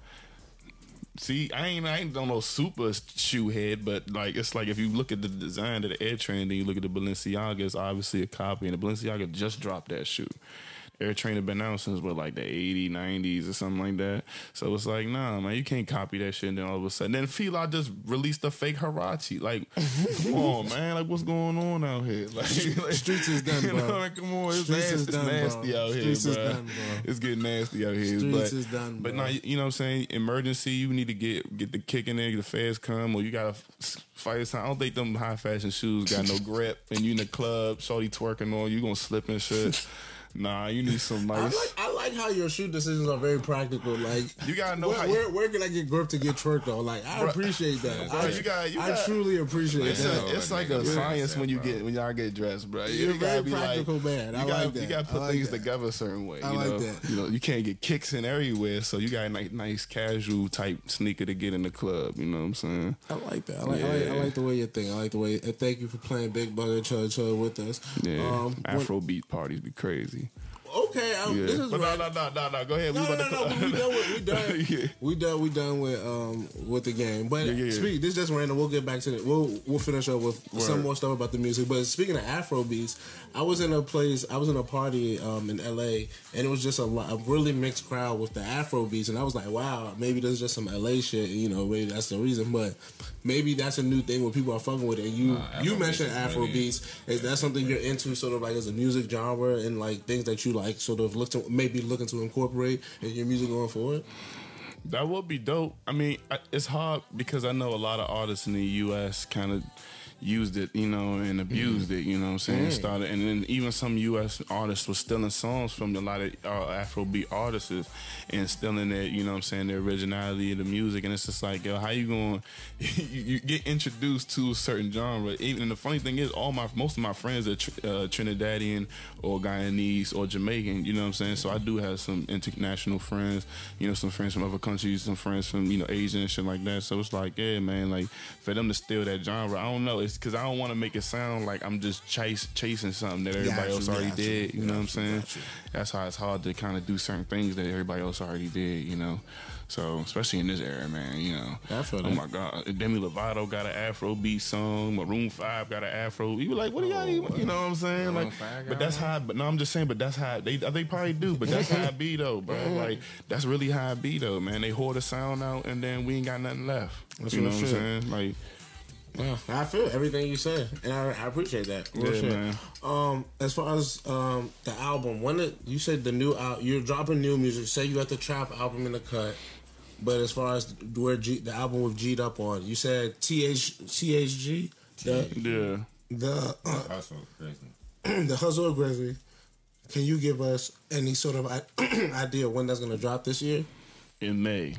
See, I ain't I ain't on no super shoe head, but like it's like if you look at the design of the Air Trainer, then you look at the Balenciaga, it's obviously a copy, and the Balenciaga just dropped that shoe. Air Trainer been out since what like the 80s, 90s or something like that. So it's like, nah, man, you can't copy that shit. And then all of a sudden, then Fila just released a fake Huarache. Like, *laughs* come on, man, like what's going on out here? *laughs* Like, like Streets is done, you bro. know, like, come on, it's, Streets nasty, is it's done, bro. nasty out here, Streets is bro. done, bro. It's getting nasty out here. Streets but, is done, But now, you know what I'm saying? Emergency, you need to get get the kick in there, the feds come, or you gotta fight time. I don't think them high fashion shoes got no grip, and you in the club, shorty twerking on you, gonna slip and shit. *laughs* Nah, you need some I nice. like I like how your shoe decisions are very practical. Like You gotta know where, how you- where, where can I get grip to get twerked though? Like I Bruh. appreciate that. Bro, I, you got- you I got- truly appreciate It's, that. A, it's like a Nigga, science when you bro. get when y'all get dressed, bro. You're a You gotta very be like- practical man. I you gotta, like that. You gotta put like things that. together a certain way. I you like know? that. You know, you can't get kicks in everywhere, so you got a nice, nice casual type sneaker to get in the club. You know what I'm saying? I like that. I like, I, like, I like the way you think. I like the way. And thank you for playing Big Bugger Chug Chug with us. Yeah, Um, when- Afrobeat parties be crazy. Okay. Um, Yeah, This is but right. no, no, no, no, no. Go ahead. No, we no, about no, no. We done. With, we done. *laughs* Yeah. We done. We done with um with the game. But Yeah, yeah, yeah. speak. This just random. We'll get back to it. We'll we'll finish up with some more stuff about the music. But speaking of Afro beats, I was in a place. I was in a party um in L.A. and it was just a, lot, a really mixed crowd with the Afro beats, and I was like, wow, maybe there's just some L.A. shit. You know, maybe that's the reason. But maybe that's a new thing where people are fucking with it. And you Nah, you mentioned Afro beats. Is that something you're into, sort of like as a music genre, and like things that you like, sort of look to maybe looking to incorporate in your music going forward? That would be dope. I mean, it's hard because I know a lot of artists in the U.S. kind of used it, you know, and abused it. You know what I'm saying? Started, and then even some U.S. artists were stealing songs from a lot of uh, Afrobeat artists and stealing their, you know what I'm saying, the originality of the music. And it's just like, yo, how you going? *laughs* you, you get introduced to a certain genre. Even and the funny thing is, all my most of my friends are tr- uh, Trinidadian or Guyanese or Jamaican. You know what I'm saying? So I do have some international friends. You know, some friends from other countries, some friends from you know Asia and shit like that. So it's like, yeah, man, like for them to steal that genre, I don't know. It's just because I don't want to make it sound like I'm just chase, chasing something that everybody else already did. You know what I'm saying? That's how it's hard to kind of do certain things that everybody else already did. You know, so especially in this era, man. You know, oh my God, Demi Lovato got an Afro beat song. Maroon Five got an Afro. You be like, what do y'all? even- You know what I'm saying? Maroon Like, but that's how. But no, I'm just saying. But that's how they they probably do. But that's how it be though, bro. *laughs* Like that's really how it be though, man. They hoard the sound out and then we ain't got nothing left. That's you know what I'm saying? Like. Yeah, I feel everything you said, and I, I appreciate that. Real Yeah, shit. man. Um, as far as um the album, when it, you said the new out, you're dropping new music. Say you got the trap album in the cut, but as far as where G, the album with G'd up on, you said TH CHG, the Yeah. the uh, Hustle, crazy. *clears throat* the hustle of Grizzly. Can you give us any sort of i- *clears throat* idea when that's gonna drop this year? In May.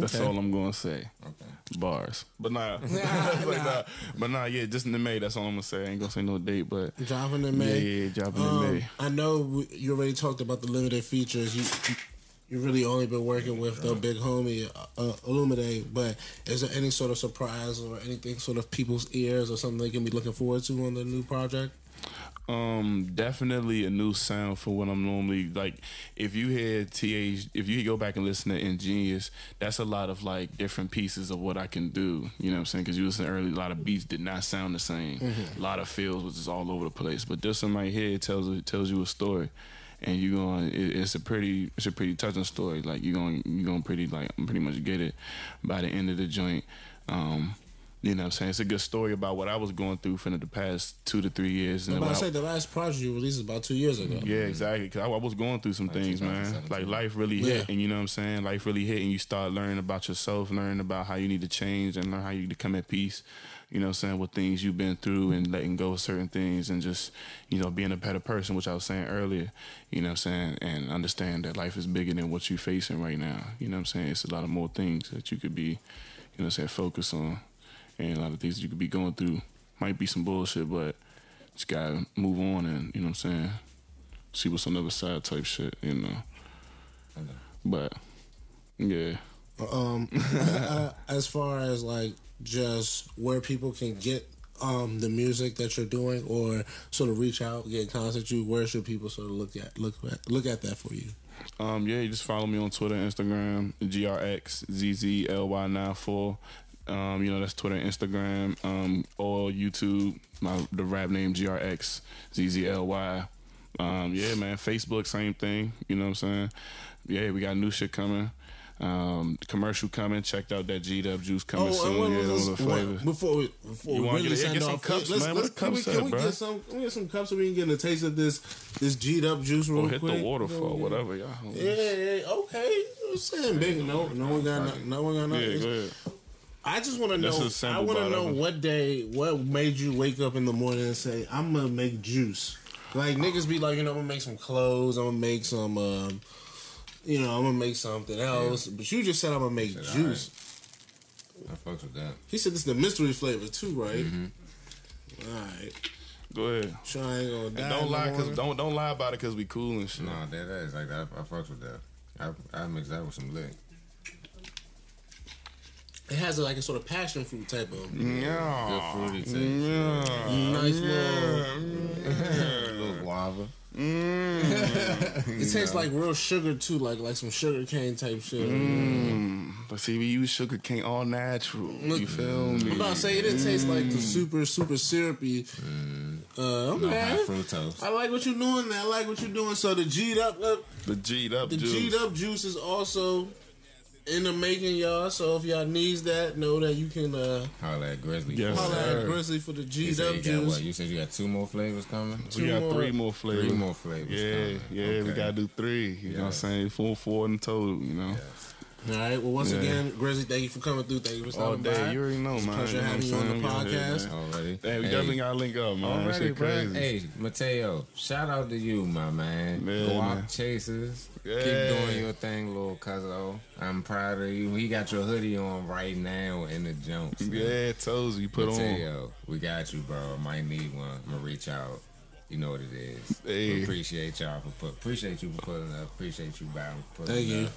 That's Okay. all I'm gonna say. Okay. Bars. But nah. *laughs* Like, nah. But nah, yeah, just in the May, that's all I'm gonna say. I ain't gonna say no date, but Dropping in May. Yeah, yeah, dropping in Um, May. I know you already talked about the limited features. You you really only been working with the big homie uh, Illuminate, but is there any sort of surprise or anything sort of people's ears or something they can be looking forward to on the new project? Um, definitely a new sound for what I'm normally like. If you hear th, if you go back and listen to Ingenious, that's a lot of like different pieces of what I can do. You know what I'm saying? Because you listen early, a lot of beats did not sound the same. A lot of feels was just all over the place. But this one right here tells it tells you a story, and you going it, it's a pretty it's a pretty touching story. Like you going you going pretty like pretty much get it by the end of the joint. Um, you know what I'm saying? It's a good story about what I was going through for the past two to three years. I'm And about I- say the last project you released is about two years ago. yeah, exactly. Cause I, I was going through some things, man. Like life really Yeah. hit, and you know what I'm saying. Life really hit, and you start learning about yourself, learning about how you need to change, and learn how you need to come at peace. You know what I'm saying with things you've been through, and letting go of certain things, and just you know being a better person, which I was saying earlier. You know what I'm saying, and understand that life is bigger than what you're facing right now. You know what I'm saying. It's a lot of more things that you could be, you know, what I'm saying focus on, and a lot of things you could be going through. Might be some bullshit, but just gotta move on, and you know what I'm saying see what's on the other side type shit, you know. But yeah. Um, *laughs* as far as like just where people can get um the music that you're doing, or sort of reach out, get in contact you, where should people sort of look at look at look at that for you? Um, yeah, you just follow me on Twitter, Instagram, GRXZZLY94. Um, you know, that's Twitter, Instagram, um, or YouTube. My the rap name GRXZZLY. Um, yeah, man. Facebook, same thing. You know what I'm saying? Yeah, we got new shit coming. Um, commercial coming. Checked out that G'd up juice coming soon. and what yeah, those flavors. before we before You we really get- send get some off, cups, let's, let's, the can we, can we get some can we get some cups so we can get a taste of this this G'd up juice real Or hit quick? the waterfall, whatever, y'all. Yeah, yeah, okay. I'm saying big. No, no one got no, no one got Yeah, go ahead. I just want to know. I want to know what day, what made you wake up in the morning and say, "I'm gonna make juice." Like niggas be like, you know, I'm gonna make some clothes. I'm gonna make some, um, you know, I'm gonna make something else. But you just said I'm gonna make Said, juice. I fucks with that. He said this is the mystery flavor too, right? Mm-hmm. All right. Go ahead. Sure, I ain't gonna die. And don't lie, cause don't don't lie about it, cause we cool and shit. No, that is like that. I fucks with that. I I mix that with some lick. It has like a sort of passion fruit type of Yeah. Good fruity taste. Yeah. nice little. *laughs* Little guava. It tastes like real sugar too, like like some sugar cane type shit. But see, we use sugar cane all natural. You feel me? I'm about to say it didn't taste like the super super syrupy. Uh, No okay. high fructose. I like what you're doing. I like what you're doing. So the G'd up, uh, The G'd up the juice. G'd up juice is also in the making, y'all. So if y'all needs that, know that you can uh, Holla at Grizzly. Yes, holler sir. at Grizzly for the You G'd said up you what? juice. You said you got two more flavors coming. We got more. three more flavors. Three more flavors. Yeah, coming. yeah, we gotta do three. You know what I'm saying? Four, four in total. You know, All right. Well, once Yeah. again, Grizzly, thank you for coming through. Thank you for all stopping day. by. You already know, It's a man. pleasure You know having you on the podcast. man. Already. Hey, we Hey, definitely gotta link up, man. Already, shit bro. crazy. Hey, Mateo, shout out to you, my man. Yeah, Guap man. Chasers. Yeah. Keep doing your thing, little cuzzo. I'm proud of you. He got your hoodie on right now in the jumps. Yeah, toes you put on. Mateo, we got you, bro. Might need one. I'm gonna reach out. You know what it is. Hey. We appreciate y'all for put. Appreciate you for putting up. Appreciate you, Bob. for Putting Thank. Up. You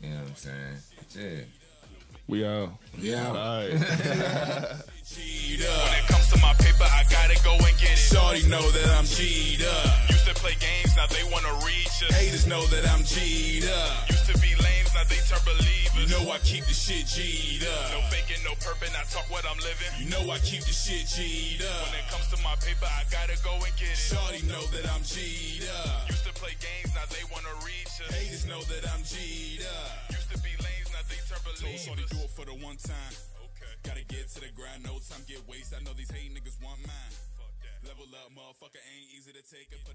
know what I'm saying? Yeah. We out. Yeah. All right. *laughs* G'd up. When it comes to my paper, I gotta go and get it. Shorty know that I'm G'd up. Used to play games, now they wanna reach us. Haters know that I'm G'd up. Used to be lames, now they turn believers. You know I keep the shit G'd up. No faking, no perping, I talk what I'm living. You know I keep the shit G'd up. When it comes to my paper, I gotta go and get it. Shorty know that I'm G'd up. Used to play games, now they wanna reach us. Haters know that I'm G'd up. Used to be lames, now they turn believers. Told Shorty do it for the one time. Okay. Gotta get to the grind, no time get wasted. I know these hate niggas want mine. Level up, motherfucker, ain't easy to take it. Put it